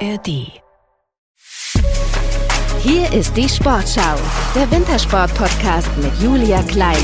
ARD. Hier ist die Sportschau, der Wintersport-Podcast mit Julia Kleine.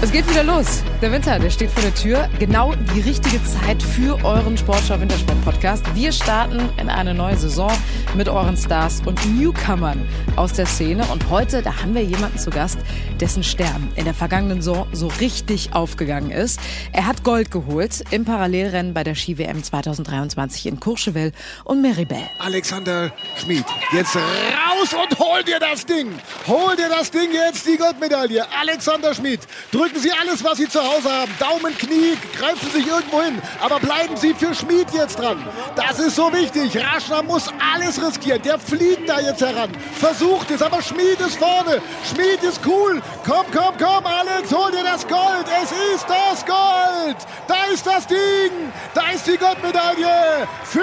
Es geht wieder los. Der Winter, der steht vor der Tür. Genau die richtige Zeit für euren Sportschau Wintersport Podcast. Wir starten in eine neue Saison mit euren Stars und Newcomern aus der Szene. Und heute, da haben wir jemanden zu Gast, dessen Stern in der vergangenen Saison so richtig aufgegangen ist. Er hat Gold geholt im Parallelrennen bei der Ski-WM 2023 in Courchevel und Meribel. Alexander Schmid, jetzt raus und hol dir das Ding. Hol dir das Ding jetzt, die Goldmedaille. Alexander Schmid, drück Drücken Sie alles, was Sie zu Hause haben. Daumen, Knie, greifen Sie sich irgendwo hin. Aber bleiben Sie für Schmied jetzt dran. Das ist so wichtig. Raschner muss alles riskieren. Der fliegt da jetzt heran. Versucht es, aber Schmied ist vorne. Schmied ist cool. Komm, komm, komm, Alex, hol dir das Gold. Es ist das Gold. Da ist das Ding. Da ist die Goldmedaille für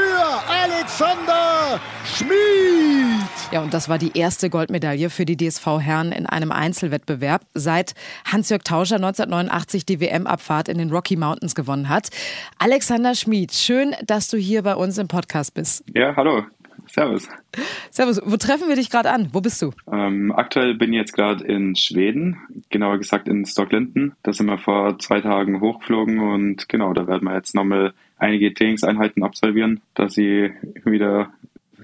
Alexander Schmied. Ja, und das war die erste Goldmedaille für die DSV Herren in einem Einzelwettbewerb, seit Hans-Jörg Tauscher 1989 die WM-Abfahrt in den Rocky Mountains gewonnen hat. Alexander Schmid, schön, dass du hier bei uns im Podcast bist. Ja, hallo. Servus. Servus. Wo treffen wir dich gerade an? Wo bist du? Ähm, aktuell bin ich jetzt gerade in Schweden, genauer gesagt in Stocklinden. Da sind wir vor zwei Tagen hochgeflogen und genau, da werden wir jetzt nochmal einige Trainingseinheiten absolvieren, dass ich wieder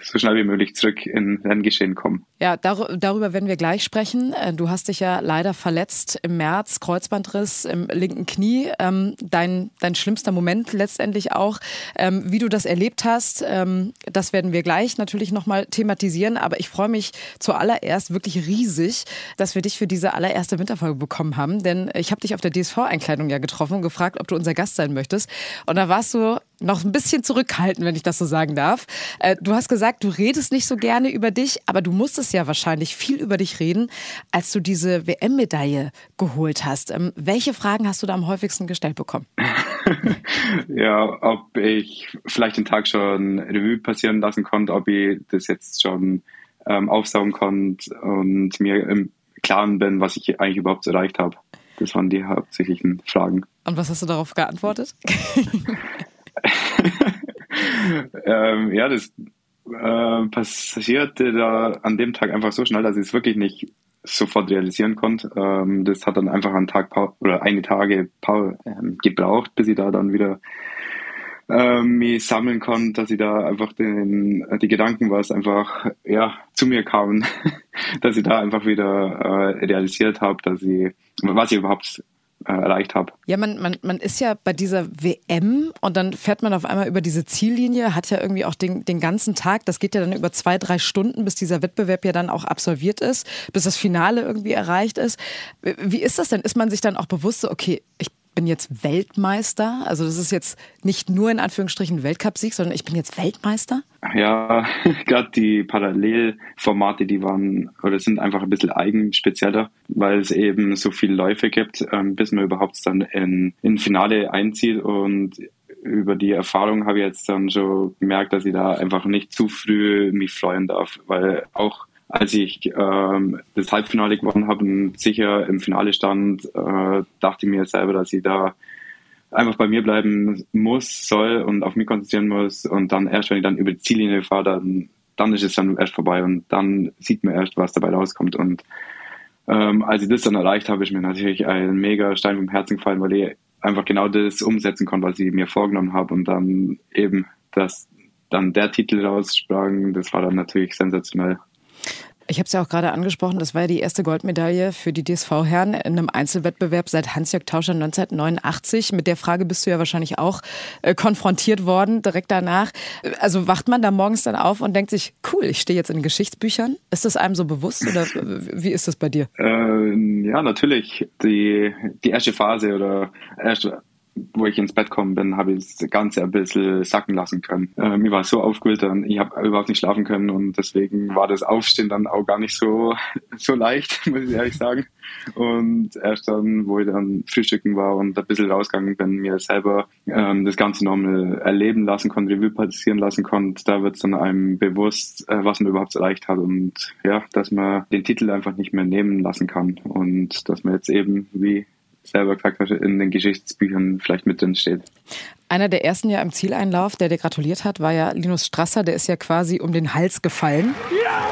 so schnell wie möglich zurück in Renngeschehen kommen. Ja, dar darüber werden wir gleich sprechen. Äh, du hast dich ja leider verletzt im März, Kreuzbandriss im linken Knie. Ähm, dein, dein schlimmster Moment letztendlich auch. Ähm, wie du das erlebt hast, ähm, das werden wir gleich natürlich nochmal thematisieren. Aber ich freue mich zuallererst wirklich riesig, dass wir dich für diese allererste Winterfolge bekommen haben. Denn ich habe dich auf der DSV-Einkleidung ja getroffen und gefragt, ob du unser Gast sein möchtest. Und da warst du noch ein bisschen zurückhalten, wenn ich das so sagen darf. Äh, du hast gesagt, du redest nicht so gerne über dich, aber du musstest ja wahrscheinlich viel über dich reden, als du diese WM-Medaille geholt hast. Ähm, welche Fragen hast du da am häufigsten gestellt bekommen? ja, ob ich vielleicht den Tag schon Revue passieren lassen konnte, ob ich das jetzt schon ähm, aufsaugen konnte und mir im Klaren bin, was ich eigentlich überhaupt erreicht habe. Das waren die hauptsächlichen Fragen. Und was hast du darauf geantwortet? ähm, ja, das äh, passierte da an dem Tag einfach so schnell, dass ich es wirklich nicht sofort realisieren konnte. Ähm, das hat dann einfach einen Tag oder eine Tage ähm, gebraucht, bis ich da dann wieder ähm, mich sammeln konnte, dass ich da einfach den, die Gedanken, was einfach ja zu mir kamen, dass ich da einfach wieder äh, realisiert habe, dass ich was ich überhaupt äh, erreicht habe. Ja, man, man, man ist ja bei dieser WM und dann fährt man auf einmal über diese Ziellinie, hat ja irgendwie auch den, den ganzen Tag, das geht ja dann über zwei, drei Stunden, bis dieser Wettbewerb ja dann auch absolviert ist, bis das Finale irgendwie erreicht ist. Wie ist das denn? Ist man sich dann auch bewusst so, okay, ich bin jetzt Weltmeister. Also das ist jetzt nicht nur in Anführungsstrichen Weltcupsieg, sondern ich bin jetzt Weltmeister. Ja, gerade die Parallelformate, die waren oder sind einfach ein bisschen eigenspezieller, weil es eben so viele Läufe gibt, ähm, bis man überhaupt dann in, in Finale einzieht und über die Erfahrung habe ich jetzt dann schon gemerkt, dass ich da einfach nicht zu früh mich freuen darf, weil auch als ich ähm, das Halbfinale gewonnen habe und sicher im Finale stand, äh, dachte ich mir selber, dass ich da einfach bei mir bleiben muss, soll und auf mich konzentrieren muss. Und dann erst, wenn ich dann über die Ziellinie fahre, dann, dann ist es dann erst vorbei und dann sieht man erst, was dabei rauskommt. Und ähm, als ich das dann erreicht habe, ist mir natürlich ein mega Stein vom Herzen gefallen, weil ich einfach genau das umsetzen konnte, was ich mir vorgenommen habe. Und dann eben, dass dann der Titel raussprang, das war dann natürlich sensationell. Ich habe es ja auch gerade angesprochen, das war ja die erste Goldmedaille für die DSV-Herren in einem Einzelwettbewerb seit Hans-Jörg Tauscher 1989. Mit der Frage bist du ja wahrscheinlich auch äh, konfrontiert worden direkt danach. Also wacht man da morgens dann auf und denkt sich, cool, ich stehe jetzt in Geschichtsbüchern. Ist das einem so bewusst oder wie ist das bei dir? Äh, ja, natürlich. Die, die erste Phase oder erste wo ich ins Bett gekommen bin, habe ich das Ganze ein bisschen sacken lassen können. Äh, mir war so aufgewühlt und ich habe überhaupt nicht schlafen können und deswegen war das Aufstehen dann auch gar nicht so, so leicht, muss ich ehrlich sagen. Und erst dann, wo ich dann frühstücken war und ein bisschen rausgegangen bin, mir selber ähm, das Ganze nochmal erleben lassen konnte, Revue passieren lassen konnte, da wird es dann einem bewusst, äh, was man überhaupt erreicht hat und ja, dass man den Titel einfach nicht mehr nehmen lassen kann und dass man jetzt eben, wie selber gesagt hast, in den Geschichtsbüchern vielleicht mit drin steht. Einer der ersten ja im Zieleinlauf, der dir gratuliert hat, war ja Linus Strasser. Der ist ja quasi um den Hals gefallen. Ja!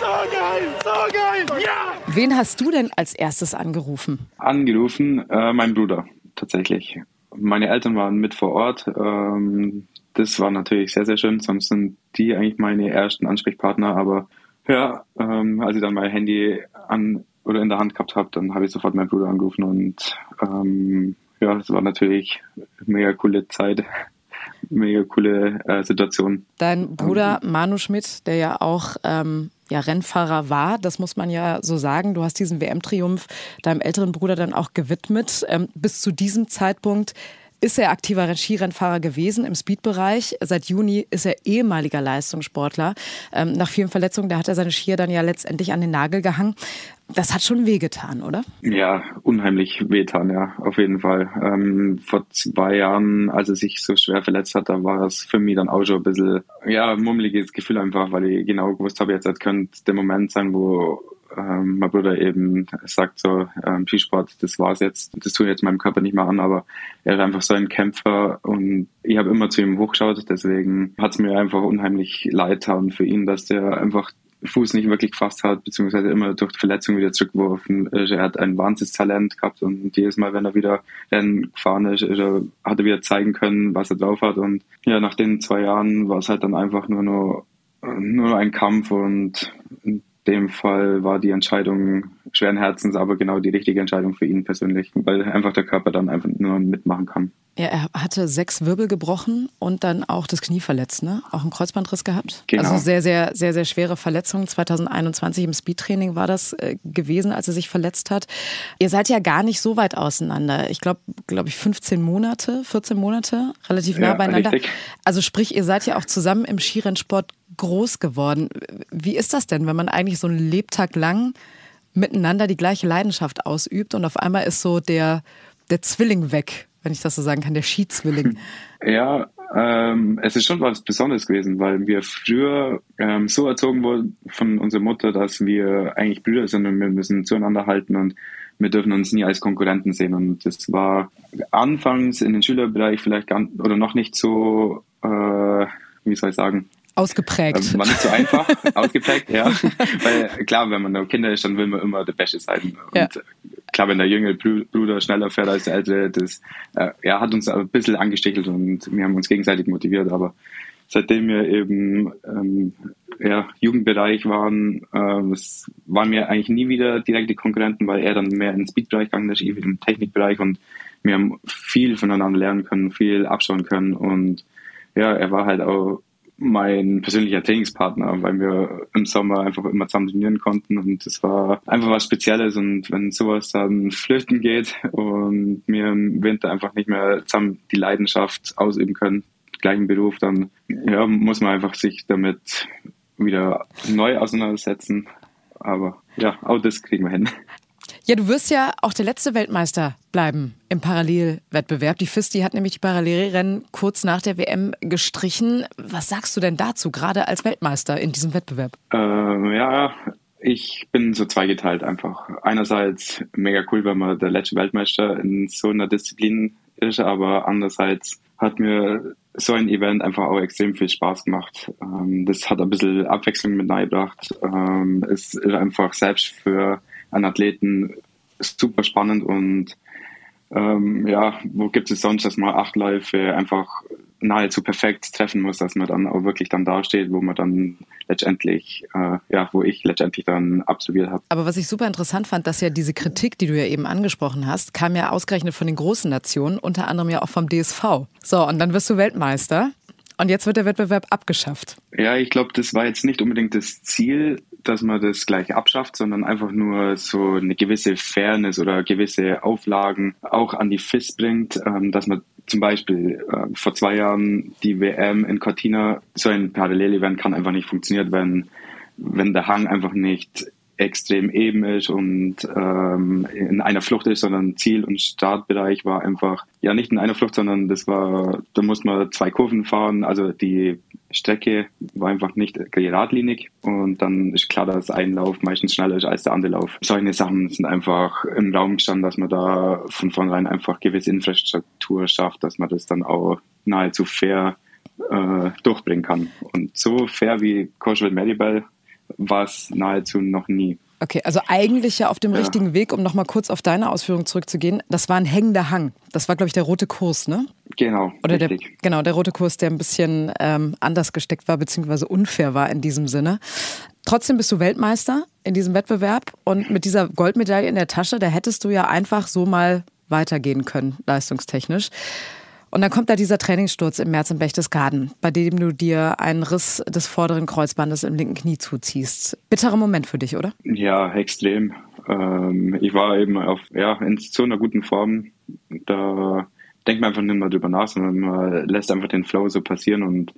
So geil, so geil, ja! Wen hast du denn als erstes angerufen? Angerufen, äh, mein Bruder, tatsächlich. Meine Eltern waren mit vor Ort. Ähm, das war natürlich sehr, sehr schön. Sonst sind die eigentlich meine ersten Ansprechpartner. Aber ja, ähm, als ich dann mein Handy an oder in der Hand gehabt habe, dann habe ich sofort meinen Bruder angerufen und ähm, ja, das war natürlich eine mega coole Zeit, mega coole äh, Situation. Dein Bruder ähm, Manu Schmidt, der ja auch ähm, ja, Rennfahrer war, das muss man ja so sagen. Du hast diesen WM-Triumph deinem älteren Bruder dann auch gewidmet. Ähm, bis zu diesem Zeitpunkt ist er aktiver Skirennfahrer gewesen im Speedbereich. Seit Juni ist er ehemaliger Leistungssportler. Ähm, nach vielen Verletzungen, da hat er seine Skier dann ja letztendlich an den Nagel gehangen. Das hat schon wehgetan, oder? Ja, unheimlich wehgetan, ja, auf jeden Fall. Ähm, vor zwei Jahren, als er sich so schwer verletzt hat, da war es für mich dann auch schon ein bisschen, ja, ein mummeliges Gefühl einfach, weil ich genau gewusst habe, jetzt könnte der Moment sein, wo ähm, mein Bruder eben sagt so, ähm, Skisport, das war's jetzt, das tue ich jetzt meinem Körper nicht mehr an, aber er ist einfach so ein Kämpfer und ich habe immer zu ihm hochgeschaut, deswegen hat es mir einfach unheimlich leid getan für ihn, dass der einfach Fuß nicht wirklich gefasst hat, beziehungsweise immer durch die Verletzung wieder zurückgeworfen ist. Er hat ein Wahnsinnstalent gehabt und jedes Mal, wenn er wieder Rennen gefahren ist, ist er, hat er wieder zeigen können, was er drauf hat. Und ja, nach den zwei Jahren war es halt dann einfach nur noch, nur ein Kampf und dem Fall war die Entscheidung schweren Herzens, aber genau die richtige Entscheidung für ihn persönlich, weil einfach der Körper dann einfach nur mitmachen kann. Ja, er hatte sechs Wirbel gebrochen und dann auch das Knie verletzt, ne? Auch einen Kreuzbandriss gehabt. Genau. Also sehr, sehr, sehr, sehr schwere Verletzung. 2021 im Speedtraining war das äh, gewesen, als er sich verletzt hat. Ihr seid ja gar nicht so weit auseinander. Ich glaube, glaube ich, 15 Monate, 14 Monate, relativ nah ja, beieinander. Richtig. Also sprich, ihr seid ja auch zusammen im Skirennsport groß geworden. Wie ist das denn, wenn man eigentlich so einen Lebtag lang miteinander die gleiche Leidenschaft ausübt und auf einmal ist so der, der Zwilling weg? Wenn ich das so sagen kann, der Skizwilling. Ja, ähm, es ist schon was Besonderes gewesen, weil wir früher ähm, so erzogen wurden von unserer Mutter, dass wir eigentlich Brüder sind und wir müssen zueinander halten und wir dürfen uns nie als Konkurrenten sehen. Und das war anfangs in den Schülerbereich vielleicht gar, oder noch nicht so, äh, wie soll ich sagen, Ausgeprägt. Ähm, war nicht so einfach, ausgeprägt, ja. Weil klar, wenn man noch Kinder ist, dann will man immer der Beste sein. Und ja. klar, wenn der jüngere Bruder schneller fährt als der ältere, das äh, ja, hat uns ein bisschen angestichelt und wir haben uns gegenseitig motiviert. Aber seitdem wir eben ähm, ja, Jugendbereich waren, äh, waren wir eigentlich nie wieder direkte Konkurrenten, weil er dann mehr in den Speedbereich gegangen ist, ich im Technikbereich und wir haben viel voneinander lernen können, viel abschauen können und ja, er war halt auch mein persönlicher Trainingspartner, weil wir im Sommer einfach immer zusammen trainieren konnten und es war einfach was Spezielles und wenn sowas dann flöten geht und wir im Winter einfach nicht mehr zusammen die Leidenschaft ausüben können, gleichen Beruf, dann ja, muss man einfach sich damit wieder neu auseinandersetzen. Aber ja, auch das kriegen wir hin. Ja, du wirst ja auch der letzte Weltmeister bleiben im Parallelwettbewerb. Die FIS, die hat nämlich die Parallelrennen kurz nach der WM gestrichen. Was sagst du denn dazu, gerade als Weltmeister in diesem Wettbewerb? Ähm, ja, ich bin so zweigeteilt einfach. Einerseits mega cool, wenn man der letzte Weltmeister in so einer Disziplin ist, aber andererseits hat mir so ein Event einfach auch extrem viel Spaß gemacht. Ähm, das hat ein bisschen Abwechslung mit reingebracht. Ähm, es ist einfach selbst für einen Athleten super spannend und ähm, ja, wo gibt es sonst, dass man acht Läufe einfach nahezu perfekt treffen muss, dass man dann auch wirklich dann dasteht, wo man dann letztendlich, äh, ja, wo ich letztendlich dann absolviert habe. Aber was ich super interessant fand, dass ja diese Kritik, die du ja eben angesprochen hast, kam ja ausgerechnet von den großen Nationen, unter anderem ja auch vom DSV. So, und dann wirst du Weltmeister. Und jetzt wird der Wettbewerb abgeschafft. Ja, ich glaube, das war jetzt nicht unbedingt das Ziel, dass man das gleich abschafft, sondern einfach nur so eine gewisse Fairness oder gewisse Auflagen auch an die FIS bringt, ähm, dass man zum Beispiel äh, vor zwei Jahren die WM in Cortina, so ein Parallelevent kann einfach nicht funktionieren, wenn, wenn der Hang einfach nicht extrem eben ist und ähm, in einer Flucht ist, sondern Ziel- und Startbereich war einfach, ja nicht in einer Flucht, sondern das war, da muss man zwei Kurven fahren, also die Strecke war einfach nicht geradlinig und dann ist klar, dass ein Lauf meistens schneller ist als der andere Lauf. Solche Sachen sind einfach im Raum gestanden, dass man da von vornherein einfach gewisse Infrastruktur schafft, dass man das dann auch nahezu fair äh, durchbringen kann. Und so fair wie Coachville Maribel war es nahezu noch nie. Okay, also eigentlich ja auf dem ja. richtigen Weg, um nochmal kurz auf deine Ausführung zurückzugehen. Das war ein hängender Hang. Das war, glaube ich, der rote Kurs, ne? Genau. Oder der, genau, der rote Kurs, der ein bisschen ähm, anders gesteckt war, beziehungsweise unfair war in diesem Sinne. Trotzdem bist du Weltmeister in diesem Wettbewerb und mit dieser Goldmedaille in der Tasche, da hättest du ja einfach so mal weitergehen können, leistungstechnisch. Und dann kommt da dieser Trainingssturz im März im Berchtesgaden, bei dem du dir einen Riss des vorderen Kreuzbandes im linken Knie zuziehst. Bitterer Moment für dich, oder? Ja, extrem. Ähm, ich war eben auf, ja, in so einer guten Form. Da denkt man einfach nicht mehr drüber nach, sondern man lässt einfach den Flow so passieren und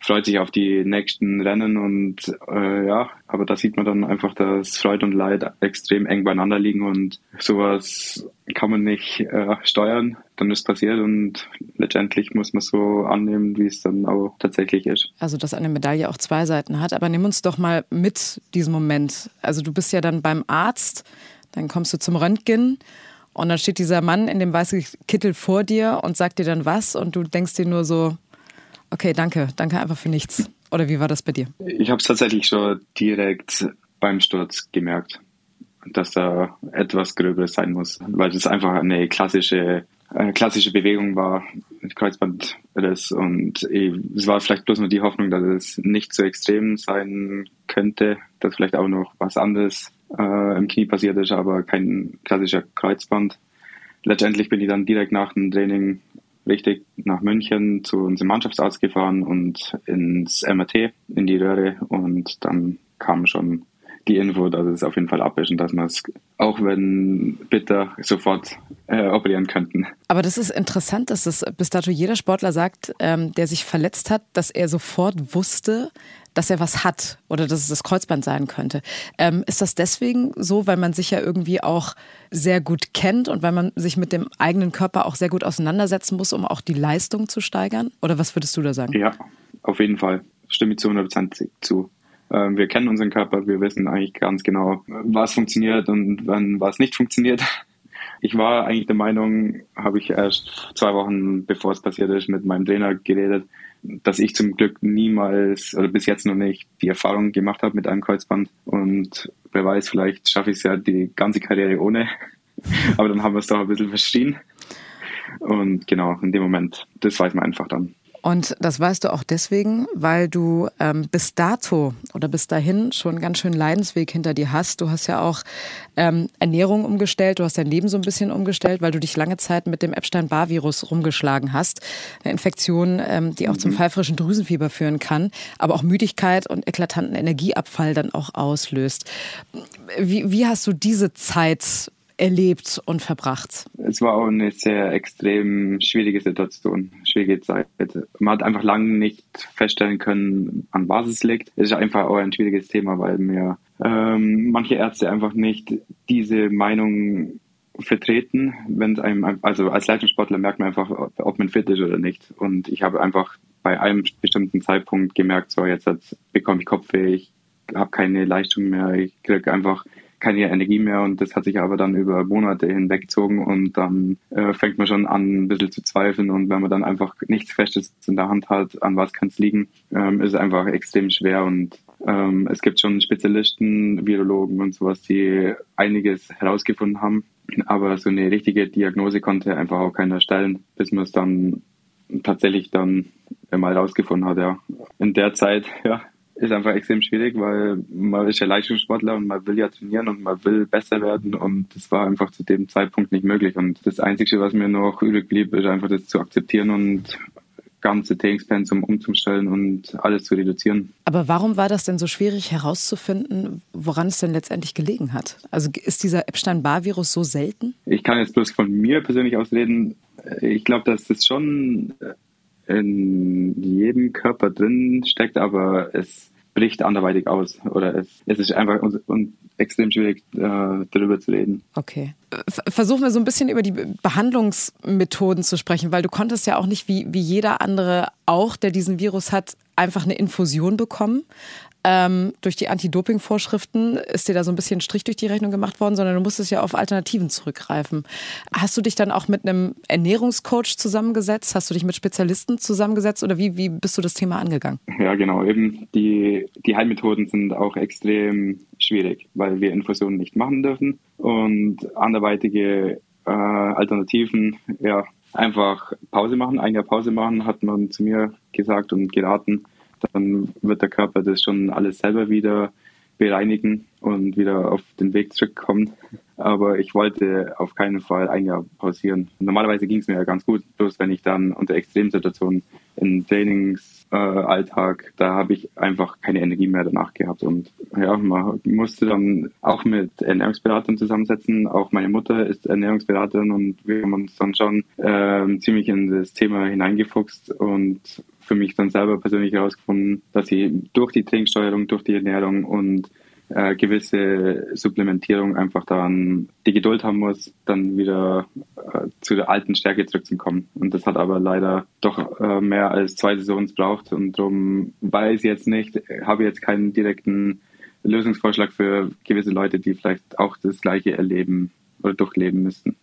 freut sich auf die nächsten Rennen und äh, ja, aber da sieht man dann einfach, dass Freude und Leid extrem eng beieinander liegen und sowas kann man nicht äh, steuern, dann ist passiert und letztendlich muss man so annehmen, wie es dann auch tatsächlich ist. Also, dass eine Medaille auch zwei Seiten hat, aber nimm uns doch mal mit diesem Moment. Also, du bist ja dann beim Arzt, dann kommst du zum Röntgen und dann steht dieser Mann in dem weißen Kittel vor dir und sagt dir dann was und du denkst dir nur so, Okay, danke. Danke einfach für nichts. Oder wie war das bei dir? Ich habe es tatsächlich schon direkt beim Sturz gemerkt, dass da etwas Gröberes sein muss, weil es einfach eine klassische, eine klassische Bewegung war, Kreuzbandriss und es war vielleicht bloß nur die Hoffnung, dass es nicht so extrem sein könnte, dass vielleicht auch noch was anderes äh, im Knie passiert ist, aber kein klassischer Kreuzband. Letztendlich bin ich dann direkt nach dem Training richtig nach München zu unserem Mannschaftsarzt gefahren und ins MRT, in die Röhre und dann kam schon die Info, dass es auf jeden Fall ab ist und dass man es, auch wenn bitter, sofort äh, operieren könnten. Aber das ist interessant, dass es bis dato jeder Sportler sagt, ähm, der sich verletzt hat, dass er sofort wusste, dass er was hat oder dass es das Kreuzband sein könnte. Ähm, ist das deswegen so, weil man sich ja irgendwie auch sehr gut kennt und weil man sich mit dem eigenen Körper auch sehr gut auseinandersetzen muss, um auch die Leistung zu steigern? Oder was würdest du da sagen? Ja, auf jeden Fall. Stimme ich zu 100% zu. Ähm, wir kennen unseren Körper, wir wissen eigentlich ganz genau, was funktioniert und wann was nicht funktioniert. Ich war eigentlich der Meinung, habe ich erst zwei Wochen bevor es passiert ist, mit meinem Trainer geredet, dass ich zum Glück niemals oder bis jetzt noch nicht die Erfahrung gemacht habe mit einem Kreuzband. Und wer weiß, vielleicht schaffe ich es ja die ganze Karriere ohne. Aber dann haben wir es doch ein bisschen verschrien. Und genau, in dem Moment, das weiß man einfach dann. Und das weißt du auch deswegen, weil du ähm, bis dato oder bis dahin schon einen ganz schön Leidensweg hinter dir hast. Du hast ja auch ähm, Ernährung umgestellt, du hast dein Leben so ein bisschen umgestellt, weil du dich lange Zeit mit dem Epstein-Barr-Virus rumgeschlagen hast. Eine Infektion, ähm, die auch mhm. zum pfeifrischen Drüsenfieber führen kann, aber auch Müdigkeit und eklatanten Energieabfall dann auch auslöst. Wie, wie hast du diese Zeit erlebt und verbracht? Es war auch eine sehr extrem schwierige Situation, schwierige Zeit. Man hat einfach lange nicht feststellen können, an was es liegt. Es ist einfach auch ein schwieriges Thema, weil mir ähm, manche Ärzte einfach nicht diese Meinung vertreten, wenn einem, also als Leistungssportler merkt man einfach, ob man fit ist oder nicht. Und ich habe einfach bei einem bestimmten Zeitpunkt gemerkt, so jetzt bekomme ich Kopfweh, ich habe keine Leistung mehr, ich kriege einfach keine Energie mehr und das hat sich aber dann über Monate hinweggezogen und dann äh, fängt man schon an, ein bisschen zu zweifeln und wenn man dann einfach nichts Festes in der Hand hat, an was kann es liegen, ähm, ist es einfach extrem schwer und ähm, es gibt schon Spezialisten, Virologen und sowas, die einiges herausgefunden haben, aber so eine richtige Diagnose konnte einfach auch keiner stellen, bis man es dann tatsächlich dann mal rausgefunden hat, ja. In der Zeit, ja, ist einfach extrem schwierig, weil man ist ja Leistungssportler und man will ja trainieren und man will besser werden und das war einfach zu dem Zeitpunkt nicht möglich. Und das Einzige, was mir noch übrig blieb, ist einfach das zu akzeptieren und ganze Trainingspensum umzustellen und alles zu reduzieren. Aber warum war das denn so schwierig herauszufinden, woran es denn letztendlich gelegen hat? Also ist dieser Epstein-Barr-Virus so selten? Ich kann jetzt bloß von mir persönlich aus reden. Ich glaube, dass das schon in jedem Körper drin steckt, aber es bricht anderweitig aus oder es, es ist einfach un, un, extrem schwierig, äh, darüber zu reden. Okay. Versuchen wir so ein bisschen über die Behandlungsmethoden zu sprechen, weil du konntest ja auch nicht wie, wie jeder andere auch, der diesen Virus hat, einfach eine Infusion bekommen. Ähm, durch die Anti-Doping-Vorschriften ist dir da so ein bisschen Strich durch die Rechnung gemacht worden, sondern du musstest ja auf Alternativen zurückgreifen. Hast du dich dann auch mit einem Ernährungscoach zusammengesetzt? Hast du dich mit Spezialisten zusammengesetzt oder wie, wie bist du das Thema angegangen? Ja, genau. Eben die, die Heilmethoden sind auch extrem schwierig, weil wir Infusionen nicht machen dürfen und anderweitige äh, Alternativen, ja, einfach Pause machen, ein Jahr Pause machen, hat man zu mir gesagt und geraten dann wird der Körper das schon alles selber wieder bereinigen und wieder auf den Weg zurückkommen. Aber ich wollte auf keinen Fall ein Jahr pausieren. Normalerweise ging es mir ja ganz gut, bloß wenn ich dann unter Extremsituationen im Trainingsalltag, äh, da habe ich einfach keine Energie mehr danach gehabt. Und ja, man musste dann auch mit Ernährungsberatern zusammensetzen. Auch meine Mutter ist Ernährungsberaterin und wir haben uns dann schon äh, ziemlich in das Thema hineingefuchst und für mich dann selber persönlich herausgefunden, dass ich durch die Trinksteuerung, durch die Ernährung und äh, gewisse Supplementierung einfach dann die Geduld haben muss, dann wieder äh, zu der alten Stärke zurückzukommen. Und das hat aber leider doch äh, mehr als zwei Saisons braucht und darum weiß ich jetzt nicht, habe jetzt keinen direkten Lösungsvorschlag für gewisse Leute, die vielleicht auch das Gleiche erleben oder durchleben müssten.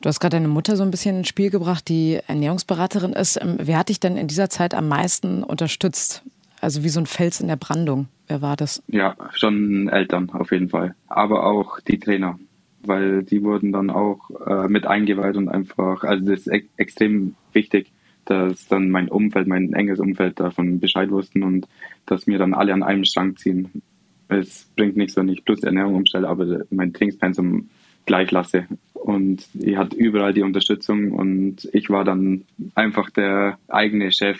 Du hast gerade deine Mutter so ein bisschen ins Spiel gebracht, die Ernährungsberaterin ist. Ähm, wer hat dich denn in dieser Zeit am meisten unterstützt? Also wie so ein Fels in der Brandung. Wer war das? Ja, schon Eltern auf jeden Fall. Aber auch die Trainer, weil die wurden dann auch äh, mit eingeweiht und einfach, also das ist e extrem wichtig, dass dann mein Umfeld, mein enges Umfeld davon Bescheid wussten und dass mir dann alle an einem Strang ziehen. Es bringt nichts, wenn ich plus Ernährung umstelle, aber mein Trainingspensum gleich lasse. Und ich hatte überall die Unterstützung und ich war dann einfach der eigene Chef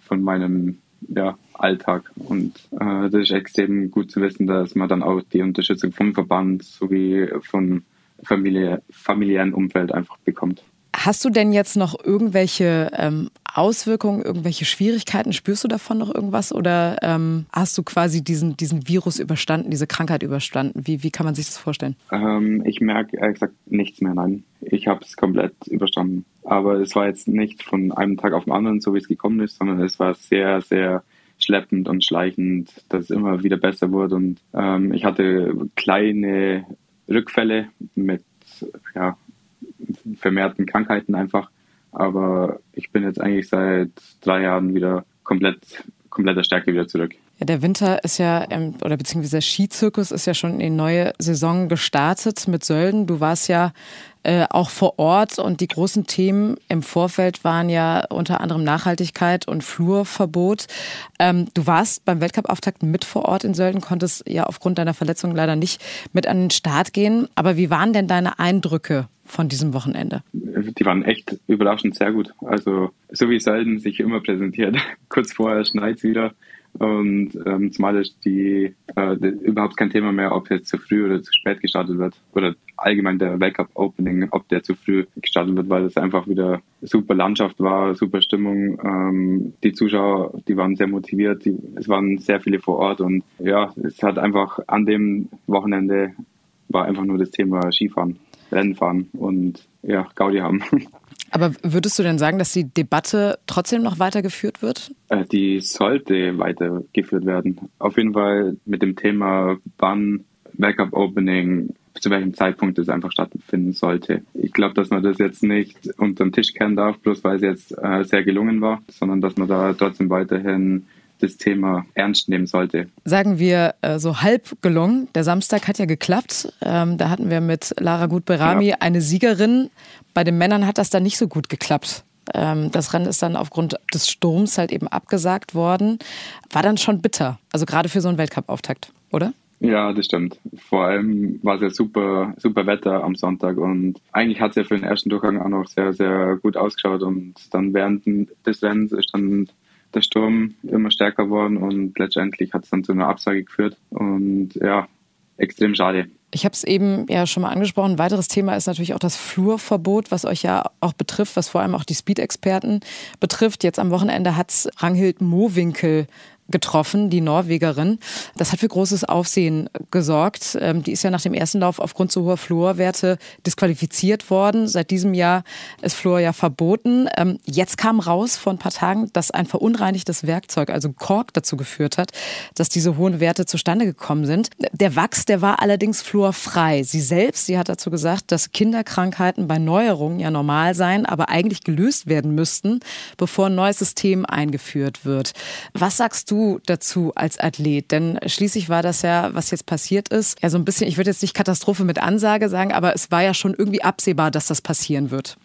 von meinem ja, Alltag. Und äh, das ist extrem gut zu wissen, dass man dann auch die Unterstützung vom Verband sowie von Familie, familiären Umfeld einfach bekommt. Hast du denn jetzt noch irgendwelche ähm, Auswirkungen, irgendwelche Schwierigkeiten? Spürst du davon noch irgendwas oder ähm, hast du quasi diesen, diesen Virus überstanden, diese Krankheit überstanden? Wie, wie kann man sich das vorstellen? Ähm, ich merke ehrlich gesagt nichts mehr, nein. Ich habe es komplett überstanden. Aber es war jetzt nicht von einem Tag auf den anderen, so wie es gekommen ist, sondern es war sehr, sehr schleppend und schleichend, dass es immer wieder besser wurde. Und ähm, ich hatte kleine Rückfälle mit ja, vermehrten Krankheiten einfach. Aber ich bin jetzt eigentlich seit drei Jahren wieder komplett, kompletter Stärke wieder zurück. Ja, der Winter ist ja, oder beziehungsweise der Skizirkus ist ja schon in die neue Saison gestartet mit Sölden. Du warst ja äh, auch vor Ort und die großen Themen im Vorfeld waren ja unter anderem Nachhaltigkeit und Flurverbot. Ähm, du warst beim Weltcup-Auftakt mit vor Ort in Sölden, konntest ja aufgrund deiner Verletzung leider nicht mit an den Start gehen. Aber wie waren denn deine Eindrücke von diesem Wochenende? Die waren echt überraschend sehr gut. Also so wie Sölden sich immer präsentiert. Kurz vorher schneit es wieder. Und ähm, zumal ist die, äh, überhaupt kein Thema mehr, ob jetzt zu früh oder zu spät gestartet wird. Oder allgemein der Weltcup Opening, ob der zu früh gestartet wird, weil es einfach wieder super Landschaft war, super Stimmung. Ähm, die Zuschauer, die waren sehr motiviert, die, es waren sehr viele vor Ort und ja, es hat einfach an dem Wochenende war einfach nur das Thema Skifahren, Rennfahren und ja, Gaudi haben. Aber würdest du denn sagen, dass die Debatte trotzdem noch weitergeführt wird? Äh, die sollte weitergeführt werden. Auf jeden Fall mit dem Thema, wann Backup Opening zu welchem Zeitpunkt es einfach stattfinden sollte. Ich glaube, dass man das jetzt nicht unter den Tisch kehren darf, bloß weil es jetzt äh, sehr gelungen war, sondern dass man da trotzdem weiterhin das Thema ernst nehmen sollte. Sagen wir äh, so halb gelungen. Der Samstag hat ja geklappt. Ähm, da hatten wir mit Lara Gutberami ja. eine Siegerin. Bei den Männern hat das dann nicht so gut geklappt. Ähm, das Rennen ist dann aufgrund des Sturms halt eben abgesagt worden. War dann schon bitter. Also gerade für so einen Weltcup-Auftakt, oder? Ja, das stimmt. Vor allem war es ja super, super Wetter am Sonntag und eigentlich hat es ja für den ersten Durchgang auch noch sehr, sehr gut ausgeschaut und dann während des Rennens ist dann der Sturm immer stärker geworden und letztendlich hat es dann zu einer Absage geführt und ja, extrem schade. Ich habe es eben ja schon mal angesprochen. Ein weiteres Thema ist natürlich auch das Flurverbot, was euch ja auch betrifft, was vor allem auch die Speed-Experten betrifft. Jetzt am Wochenende hat Ranghild Mowinkel getroffen, die Norwegerin. Das hat für großes Aufsehen gesorgt. Ähm, die ist ja nach dem ersten Lauf aufgrund zu hoher Fluorwerte disqualifiziert worden. Seit diesem Jahr ist Fluor ja verboten. Ähm, jetzt kam raus vor ein paar Tagen, dass ein verunreinigtes Werkzeug, also Kork, dazu geführt hat, dass diese hohen Werte zustande gekommen sind. Der Wachs, der war allerdings fluorfrei. Sie selbst, sie hat dazu gesagt, dass Kinderkrankheiten bei Neuerungen ja normal seien, aber eigentlich gelöst werden müssten, bevor ein neues System eingeführt wird. Was sagst du dazu als Athlet? Denn schließlich war das ja, was jetzt passiert ist, ja so ein bisschen, ich würde jetzt nicht Katastrophe mit Ansage sagen, aber es war ja schon irgendwie absehbar, dass das passieren wird.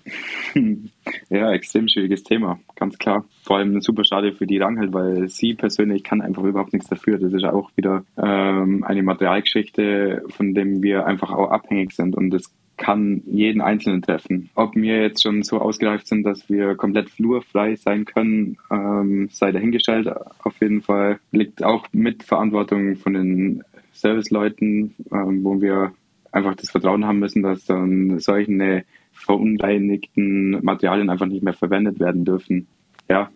Ja, extrem schwieriges Thema, ganz klar. Vor allem super schade für die Rangel, weil sie persönlich kann einfach überhaupt nichts dafür. Das ist auch wieder ähm, eine Materialgeschichte, von dem wir einfach auch abhängig sind. Und das kann jeden Einzelnen treffen. Ob wir jetzt schon so ausgereift sind, dass wir komplett flurfrei sein können, ähm, sei dahingestellt. Auf jeden Fall liegt auch mit Verantwortung von den Serviceleuten, ähm, wo wir einfach das Vertrauen haben müssen, dass dann solche verunreinigten Materialien einfach nicht mehr verwendet werden dürfen. Ja,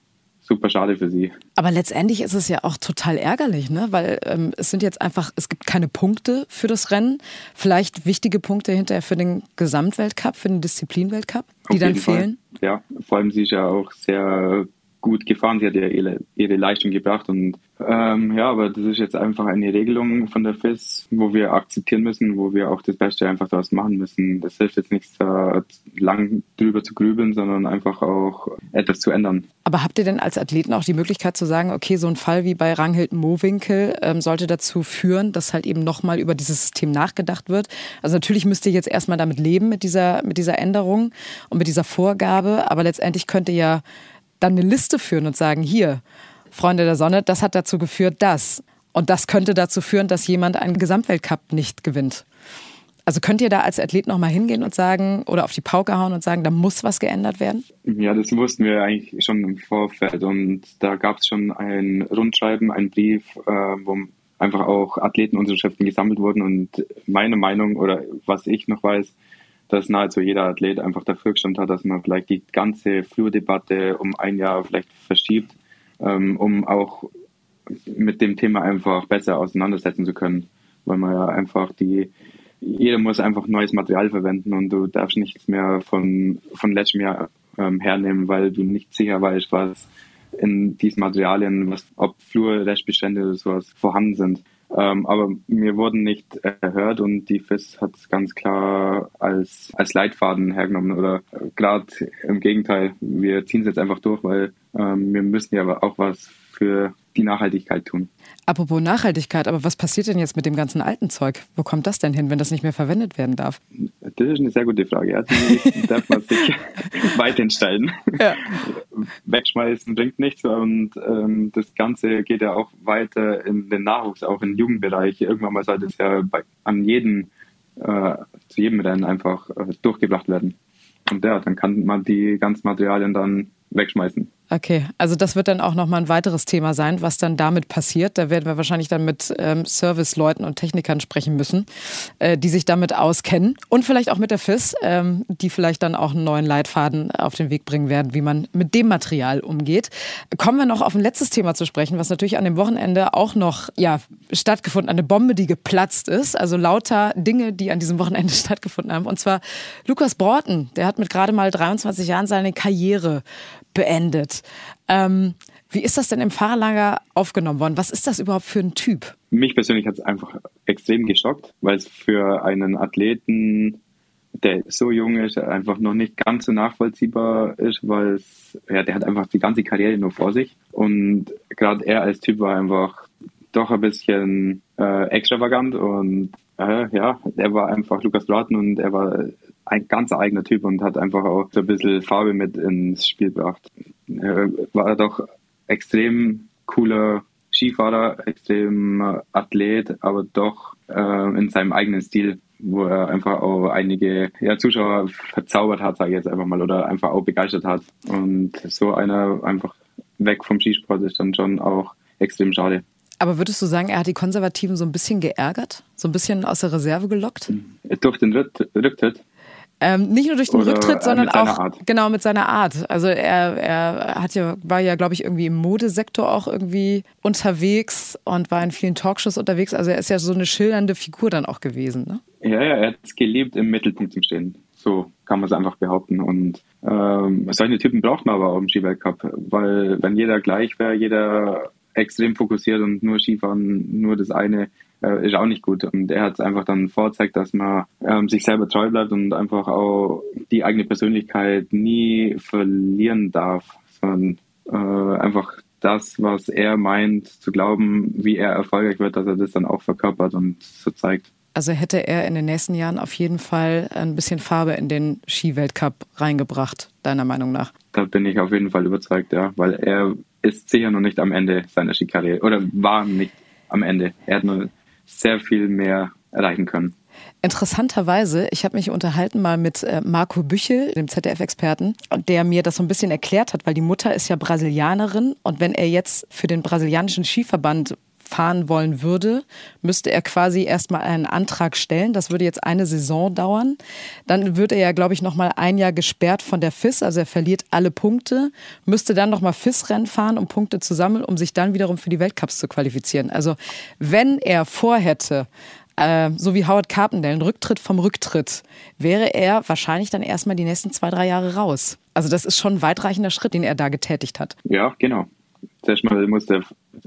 super schade für sie. Aber letztendlich ist es ja auch total ärgerlich, ne? weil ähm, es sind jetzt einfach, es gibt keine Punkte für das Rennen. Vielleicht wichtige Punkte hinterher für den Gesamtweltcup, für den Disziplinweltcup, die dann fehlen. Fall. Ja, vor allem sie ist ja auch sehr gut gefahren. Sie hat ja ihre, ihre Leistung gebracht und ähm, ja, aber das ist jetzt einfach eine Regelung von der FIS, wo wir akzeptieren müssen, wo wir auch das Beste einfach daraus machen müssen. Das hilft jetzt nichts, da lang drüber zu grübeln, sondern einfach auch etwas zu ändern. Aber habt ihr denn als Athleten auch die Möglichkeit zu sagen, okay, so ein Fall wie bei Ranghild Mowinkel ähm, sollte dazu führen, dass halt eben nochmal über dieses System nachgedacht wird? Also natürlich müsst ihr jetzt erstmal damit leben, mit dieser, mit dieser Änderung und mit dieser Vorgabe, aber letztendlich könnt ihr ja dann eine Liste führen und sagen, hier, Freunde der Sonne, das hat dazu geführt, dass. Und das könnte dazu führen, dass jemand einen Gesamtweltcup nicht gewinnt. Also könnt ihr da als Athlet nochmal hingehen und sagen oder auf die Pauke hauen und sagen, da muss was geändert werden? Ja, das wussten wir eigentlich schon im Vorfeld und da gab es schon ein Rundschreiben, einen Brief, äh, wo einfach auch Athletenunterschriften gesammelt wurden und meine Meinung oder was ich noch weiß, dass nahezu jeder Athlet einfach dafür gestanden hat, dass man vielleicht die ganze Flurdebatte um ein Jahr vielleicht verschiebt, ähm, um auch mit dem Thema einfach besser auseinandersetzen zu können, weil man ja einfach die jeder muss einfach neues Material verwenden und du darfst nichts mehr von, von letztem Jahr ähm, hernehmen, weil du nicht sicher weißt, was in diesen Materialien, was, ob Fluorrestbestände oder sowas vorhanden sind. Ähm, aber wir wurden nicht erhört und die FIS hat es ganz klar als, als Leitfaden hergenommen oder gerade im Gegenteil, wir ziehen es jetzt einfach durch, weil ähm, wir müssen ja auch was für die Nachhaltigkeit tun. Apropos Nachhaltigkeit, aber was passiert denn jetzt mit dem ganzen alten Zeug? Wo kommt das denn hin, wenn das nicht mehr verwendet werden darf? Das ist eine sehr gute Frage. Die darf man sich weiterhin stellen. Ja. Wegschmeißen bringt nichts und ähm, das Ganze geht ja auch weiter in den Nachwuchs, auch im Jugendbereich. Irgendwann mal sollte es ja bei, an jeden, äh, zu jedem Rennen einfach äh, durchgebracht werden. Und ja, dann kann man die ganzen Materialien dann wegschmeißen. Okay, also das wird dann auch nochmal ein weiteres Thema sein, was dann damit passiert. Da werden wir wahrscheinlich dann mit ähm, Serviceleuten und Technikern sprechen müssen, äh, die sich damit auskennen. Und vielleicht auch mit der FIS, ähm, die vielleicht dann auch einen neuen Leitfaden auf den Weg bringen werden, wie man mit dem Material umgeht. Kommen wir noch auf ein letztes Thema zu sprechen, was natürlich an dem Wochenende auch noch ja, stattgefunden, eine Bombe, die geplatzt ist. Also lauter Dinge, die an diesem Wochenende stattgefunden haben. Und zwar Lukas Broughton, der hat mit gerade mal 23 Jahren seine Karriere beendet. Ähm, wie ist das denn im Fahrerlager aufgenommen worden? Was ist das überhaupt für ein Typ? Mich persönlich hat es einfach extrem geschockt, weil es für einen Athleten, der so jung ist, einfach noch nicht ganz so nachvollziehbar ist, weil es, ja, der hat einfach die ganze Karriere nur vor sich. Und gerade er als Typ war einfach doch ein bisschen äh, extravagant und äh, ja, er war einfach Lukas Bratton und er war ein ganz eigener Typ und hat einfach auch so ein bisschen Farbe mit ins Spiel gebracht. Er war doch extrem cooler Skifahrer, extrem Athlet, aber doch äh, in seinem eigenen Stil, wo er einfach auch einige ja, Zuschauer verzaubert hat, sage ich jetzt einfach mal, oder einfach auch begeistert hat. Und so einer einfach weg vom Skisport ist dann schon auch extrem schade. Aber würdest du sagen, er hat die Konservativen so ein bisschen geärgert? So ein bisschen aus der Reserve gelockt? Durch den Rücktritt? Ähm, nicht nur durch den Oder Rücktritt, sondern auch Art. genau mit seiner Art. Also er, er hat ja, war ja, glaube ich, irgendwie im Modesektor auch irgendwie unterwegs und war in vielen Talkshows unterwegs. Also er ist ja so eine schildernde Figur dann auch gewesen. Ne? Ja, ja, er hat es geliebt, im Mittelpunkt zu stehen. So kann man es einfach behaupten. Und ähm, solche Typen braucht man aber auch im Skiweltcup, weil wenn jeder gleich wäre, jeder extrem fokussiert und nur Skifahren, nur das eine, äh, ist auch nicht gut. Und er hat es einfach dann vorzeigt, dass man ähm, sich selber treu bleibt und einfach auch die eigene Persönlichkeit nie verlieren darf, sondern äh, einfach das, was er meint, zu glauben, wie er erfolgreich wird, dass er das dann auch verkörpert und so zeigt. Also hätte er in den nächsten Jahren auf jeden Fall ein bisschen Farbe in den Skiweltcup reingebracht, deiner Meinung nach? Da bin ich auf jeden Fall überzeugt, ja, weil er ist sicher noch nicht am Ende seiner Skikarriere oder war nicht am Ende. Er hat nur sehr viel mehr erreichen können. Interessanterweise, ich habe mich unterhalten mal mit äh, Marco Büchel, dem ZDF-Experten, der mir das so ein bisschen erklärt hat, weil die Mutter ist ja Brasilianerin und wenn er jetzt für den brasilianischen Skiverband fahren wollen würde, müsste er quasi erstmal einen Antrag stellen. Das würde jetzt eine Saison dauern. Dann würde er ja, glaube ich, nochmal ein Jahr gesperrt von der FIS. Also er verliert alle Punkte, müsste dann nochmal FIS-Rennen fahren, um Punkte zu sammeln, um sich dann wiederum für die Weltcups zu qualifizieren. Also wenn er vorhätte, äh, so wie Howard Carpendale, ein Rücktritt vom Rücktritt, wäre er wahrscheinlich dann erstmal die nächsten zwei, drei Jahre raus. Also das ist schon ein weitreichender Schritt, den er da getätigt hat. Ja, genau zuerst mal muss der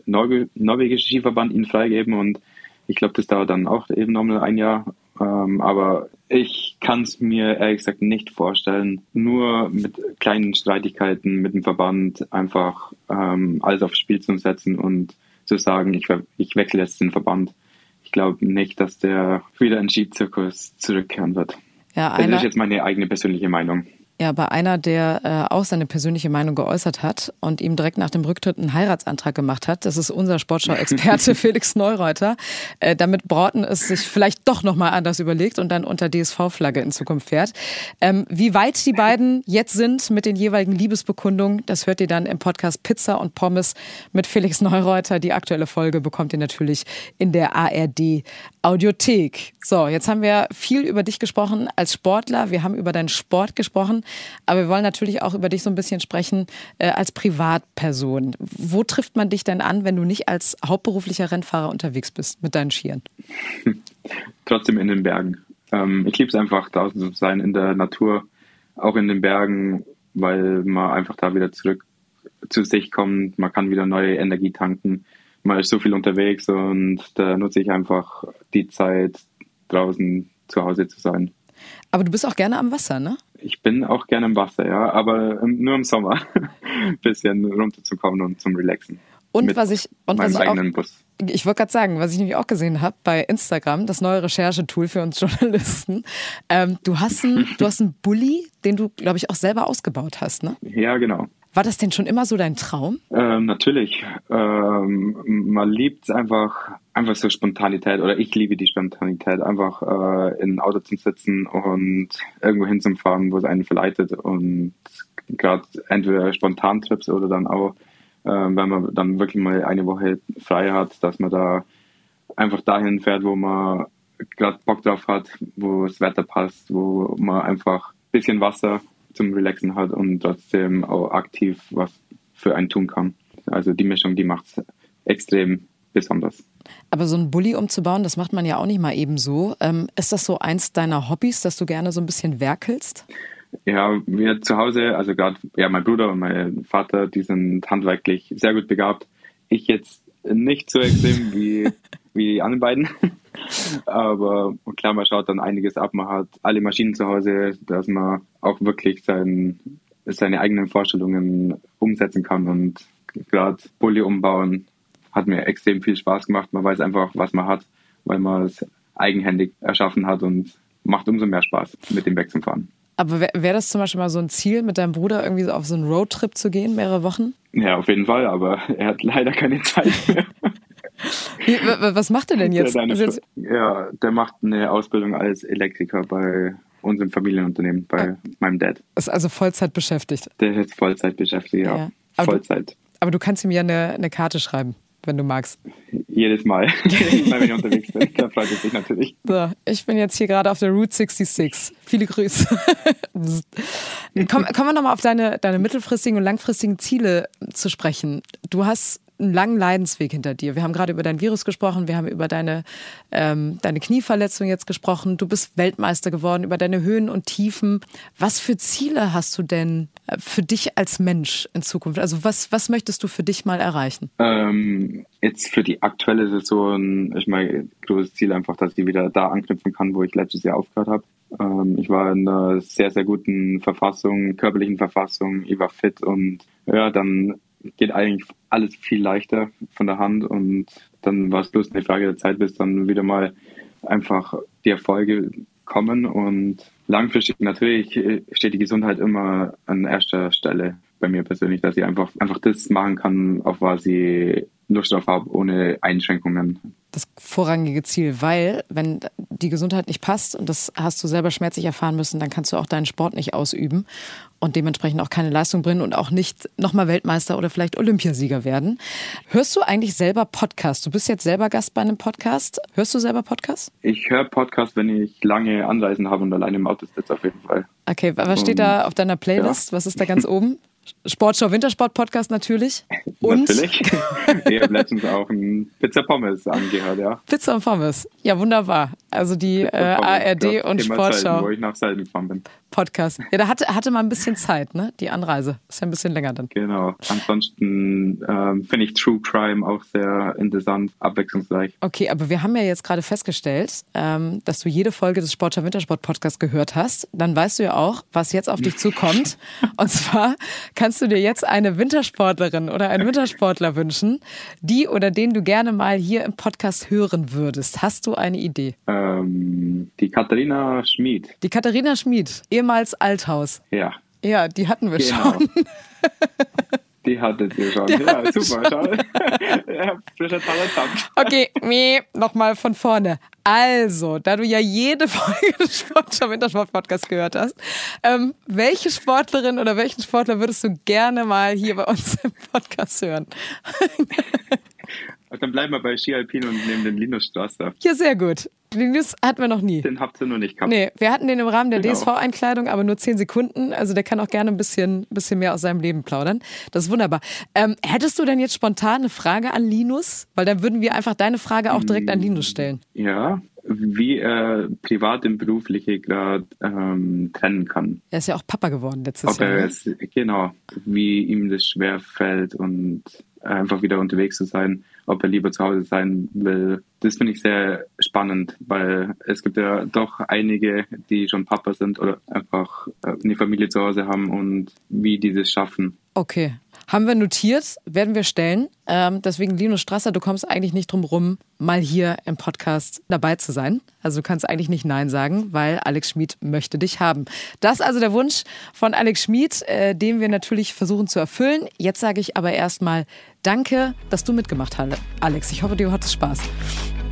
norwegische Skiverband ihn freigeben und ich glaube, das dauert dann auch eben nochmal ein Jahr. Ähm, aber ich kann es mir ehrlich gesagt nicht vorstellen, nur mit kleinen Streitigkeiten mit dem Verband einfach ähm, alles aufs Spiel zu setzen und zu sagen, ich, ich wechsle jetzt den Verband. Ich glaube nicht, dass der wieder in Skizirkus zurückkehren wird. Ja, das ist jetzt meine eigene persönliche Meinung. Ja, bei einer, der äh, auch seine persönliche Meinung geäußert hat und ihm direkt nach dem Rücktritt einen Heiratsantrag gemacht hat. Das ist unser Sportschau-Experte Felix Neureuter. Äh, damit Broughton es sich vielleicht doch nochmal anders überlegt und dann unter DSV-Flagge in Zukunft fährt. Ähm, wie weit die beiden jetzt sind mit den jeweiligen Liebesbekundungen, das hört ihr dann im Podcast Pizza und Pommes mit Felix Neureuter. Die aktuelle Folge bekommt ihr natürlich in der ARD Audiothek. So, jetzt haben wir viel über dich gesprochen als Sportler. Wir haben über deinen Sport gesprochen. Aber wir wollen natürlich auch über dich so ein bisschen sprechen äh, als Privatperson. Wo trifft man dich denn an, wenn du nicht als hauptberuflicher Rennfahrer unterwegs bist mit deinen Skiern? Trotzdem in den Bergen. Ähm, ich liebe es einfach, draußen zu sein, in der Natur, auch in den Bergen, weil man einfach da wieder zurück zu sich kommt. Man kann wieder neue Energie tanken. Man ist so viel unterwegs und da nutze ich einfach die Zeit, draußen zu Hause zu sein. Aber du bist auch gerne am Wasser, ne? Ich bin auch gerne im Wasser, ja, aber nur im Sommer. Ein bisschen runterzukommen und zum Relaxen. Und was ich, und was ich auch, Bus. ich wollte gerade sagen, was ich nämlich auch gesehen habe bei Instagram, das neue Recherchetool für uns Journalisten. Ähm, du hast einen, du hast einen Bulli, den du, glaube ich, auch selber ausgebaut hast, ne? Ja, genau. War das denn schon immer so dein Traum? Ähm, natürlich. Ähm, man liebt es einfach, einfach so Spontanität oder ich liebe die Spontanität, einfach äh, in ein Auto zu sitzen und irgendwo hinzufahren, wo es einen verleitet und gerade entweder Spontantrips oder dann auch, äh, wenn man dann wirklich mal eine Woche frei hat, dass man da einfach dahin fährt, wo man gerade Bock drauf hat, wo das Wetter passt, wo man einfach ein bisschen Wasser zum Relaxen hat und trotzdem auch aktiv was für einen tun kann. Also die Mischung, die macht es extrem besonders. Aber so ein Bulli umzubauen, das macht man ja auch nicht mal eben so. Ähm, ist das so eins deiner Hobbys, dass du gerne so ein bisschen werkelst? Ja, wir zu Hause, also gerade ja, mein Bruder und mein Vater, die sind handwerklich sehr gut begabt. Ich jetzt nicht so extrem wie, wie die anderen beiden. Aber klar, man schaut dann einiges ab. Man hat alle Maschinen zu Hause, dass man auch wirklich sein, seine eigenen Vorstellungen umsetzen kann. Und gerade Bulli umbauen hat mir extrem viel Spaß gemacht. Man weiß einfach, was man hat, weil man es eigenhändig erschaffen hat und macht umso mehr Spaß, mit dem Wechselfahren. Aber wäre wär das zum Beispiel mal so ein Ziel, mit deinem Bruder irgendwie auf so einen Roadtrip zu gehen, mehrere Wochen? Ja, auf jeden Fall, aber er hat leider keine Zeit mehr. Wie, was macht er denn jetzt? Der jetzt? Ja, der macht eine Ausbildung als Elektriker bei unserem Familienunternehmen, bei ja. meinem Dad. Ist also Vollzeit beschäftigt? Der ist Vollzeit beschäftigt, ja. ja. Aber Vollzeit. Du, aber du kannst ihm ja eine, eine Karte schreiben. wenn du magst. Jedes Mal, jedes Mal, wenn ich unterwegs bin. Da freut es sich natürlich. So, ich bin jetzt hier gerade auf der Route 66. Viele Grüße. Komm, kommen wir nochmal auf deine, deine mittelfristigen und langfristigen Ziele zu sprechen. Du hast einen langen Leidensweg hinter dir. Wir haben gerade über dein Virus gesprochen, wir haben über deine, ähm, deine Knieverletzung jetzt gesprochen. Du bist Weltmeister geworden, über deine Höhen und Tiefen. Was für Ziele hast du denn äh, für dich als Mensch in Zukunft? Also was, was möchtest du für dich mal erreichen? Ähm, jetzt für die aktuelle Saison ist mein großes Ziel einfach, dass ich wieder da anknüpfen kann, wo ich letztes Jahr aufgehört habe. Ähm, ich war in einer sehr, sehr guten Verfassung, körperlichen Verfassung, ich war fit und ja, dann geht eigentlich alles viel leichter von der Hand und dann war es bloß eine Frage der Zeit, bis dann wieder mal einfach die Erfolge kommen und langfristig natürlich steht die Gesundheit immer an erster Stelle bei mir persönlich, dass ich einfach, einfach das machen kann, auf was ich Lust habe, ohne Einschränkungen das vorrangige Ziel, weil wenn die Gesundheit nicht passt und das hast du selber schmerzlich erfahren müssen, dann kannst du auch deinen Sport nicht ausüben und dementsprechend auch keine Leistung bringen und auch nicht nochmal Weltmeister oder vielleicht Olympiasieger werden. Hörst du eigentlich selber Podcast? Du bist jetzt selber Gast bei einem Podcast. Hörst du selber Podcast? Ich höre Podcast, wenn ich lange Anreisen habe und alleine im Auto sitze auf jeden Fall. Okay, was steht da auf deiner Playlist? Ja. Was ist da ganz oben? Sportschau Wintersport Podcast natürlich. Und natürlich. Ich habe letztens auch ein Pizza Pommes angehört, ja. Pizza und Pommes. Ja, wunderbar. Also die äh, ARD ja, und Sportschau. Selten, wo ich nach Selten gefahren bin. Podcast. Ja, da hatte, hatte man ein bisschen Zeit, ne? Die Anreise. Ist ja ein bisschen länger dann. Genau. Ansonsten ähm, finde ich True Crime auch sehr interessant, abwechslungsreich. Okay, aber wir haben ja jetzt gerade festgestellt, ähm, dass du jede Folge des Sportschau Wintersport Podcasts gehört hast. Dann weißt du ja auch, was jetzt auf dich zukommt. Und zwar kannst du dir jetzt eine Wintersportlerin oder einen Wintersportler wünschen, die oder den du gerne mal hier im Podcast hören würdest. Hast du eine Idee? Ähm, die Katharina Schmid. Die Katharina Schmid, ehemals Althaus. Ja. Ja, die hatten wir genau. schon. Die hattet ihr schon. Die ja, super, schau. ja, frischer Talent. Okay, nee, nochmal von vorne. Also, da du ja jede Folge des Sportschau Wintersport Podcast gehört hast, ähm, welche Sportlerin oder welchen Sportler würdest du gerne mal hier bei uns im Podcast hören? Dann bleiben wir bei Ski Alpin und nehmen den Linus Strasser. Ja, sehr gut. Linus hatten wir noch nie. Den habt ihr noch nicht gehabt. Nee, wir hatten den im Rahmen der genau. DSV-Einkleidung, aber nur zehn Sekunden. Also der kann auch gerne ein bisschen, bisschen mehr aus seinem Leben plaudern. Das ist wunderbar. Ähm, hättest du denn jetzt spontan eine Frage an Linus? Weil dann würden wir einfach deine Frage auch direkt an Linus stellen. Ja, wie er privat und berufliche gerade ähm, trennen kann. Er ist ja auch Papa geworden letztes Ob Jahr. Er es, genau, wie ihm das schwer fällt und einfach wieder unterwegs zu sein, ob er lieber zu Hause sein will. Das finde ich sehr spannend, weil es gibt ja doch einige, die schon Papa sind oder einfach äh, eine Familie zu Hause haben und wie die das schaffen. Okay, haben wir notiert, werden wir stellen. Ähm, deswegen, Linus Strasser, du kommst eigentlich nicht drum rum, mal hier im Podcast dabei zu sein. Also du kannst eigentlich nicht Nein sagen, weil Alex Schmid möchte dich haben. Das ist also der Wunsch von Alex Schmid, äh, den wir natürlich versuchen zu erfüllen. Jetzt sage ich aber erstmal Danke, dass du mitgemacht hast, Alex. Ich hoffe, dir hat es Spaß.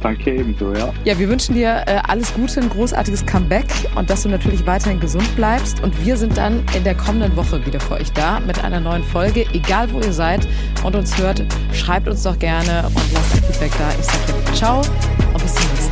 Danke ebenso, ja. Ja, wir wünschen dir äh, alles Gute, ein großartiges Comeback und dass du natürlich weiterhin gesund bleibst. Und wir sind dann in der kommenden Woche wieder für euch da mit einer neuen Folge. Egal wo ihr seid und uns hört, schreibt uns doch gerne und lasst ein Feedback da. Ich sage ciao und bis zum nächsten Mal.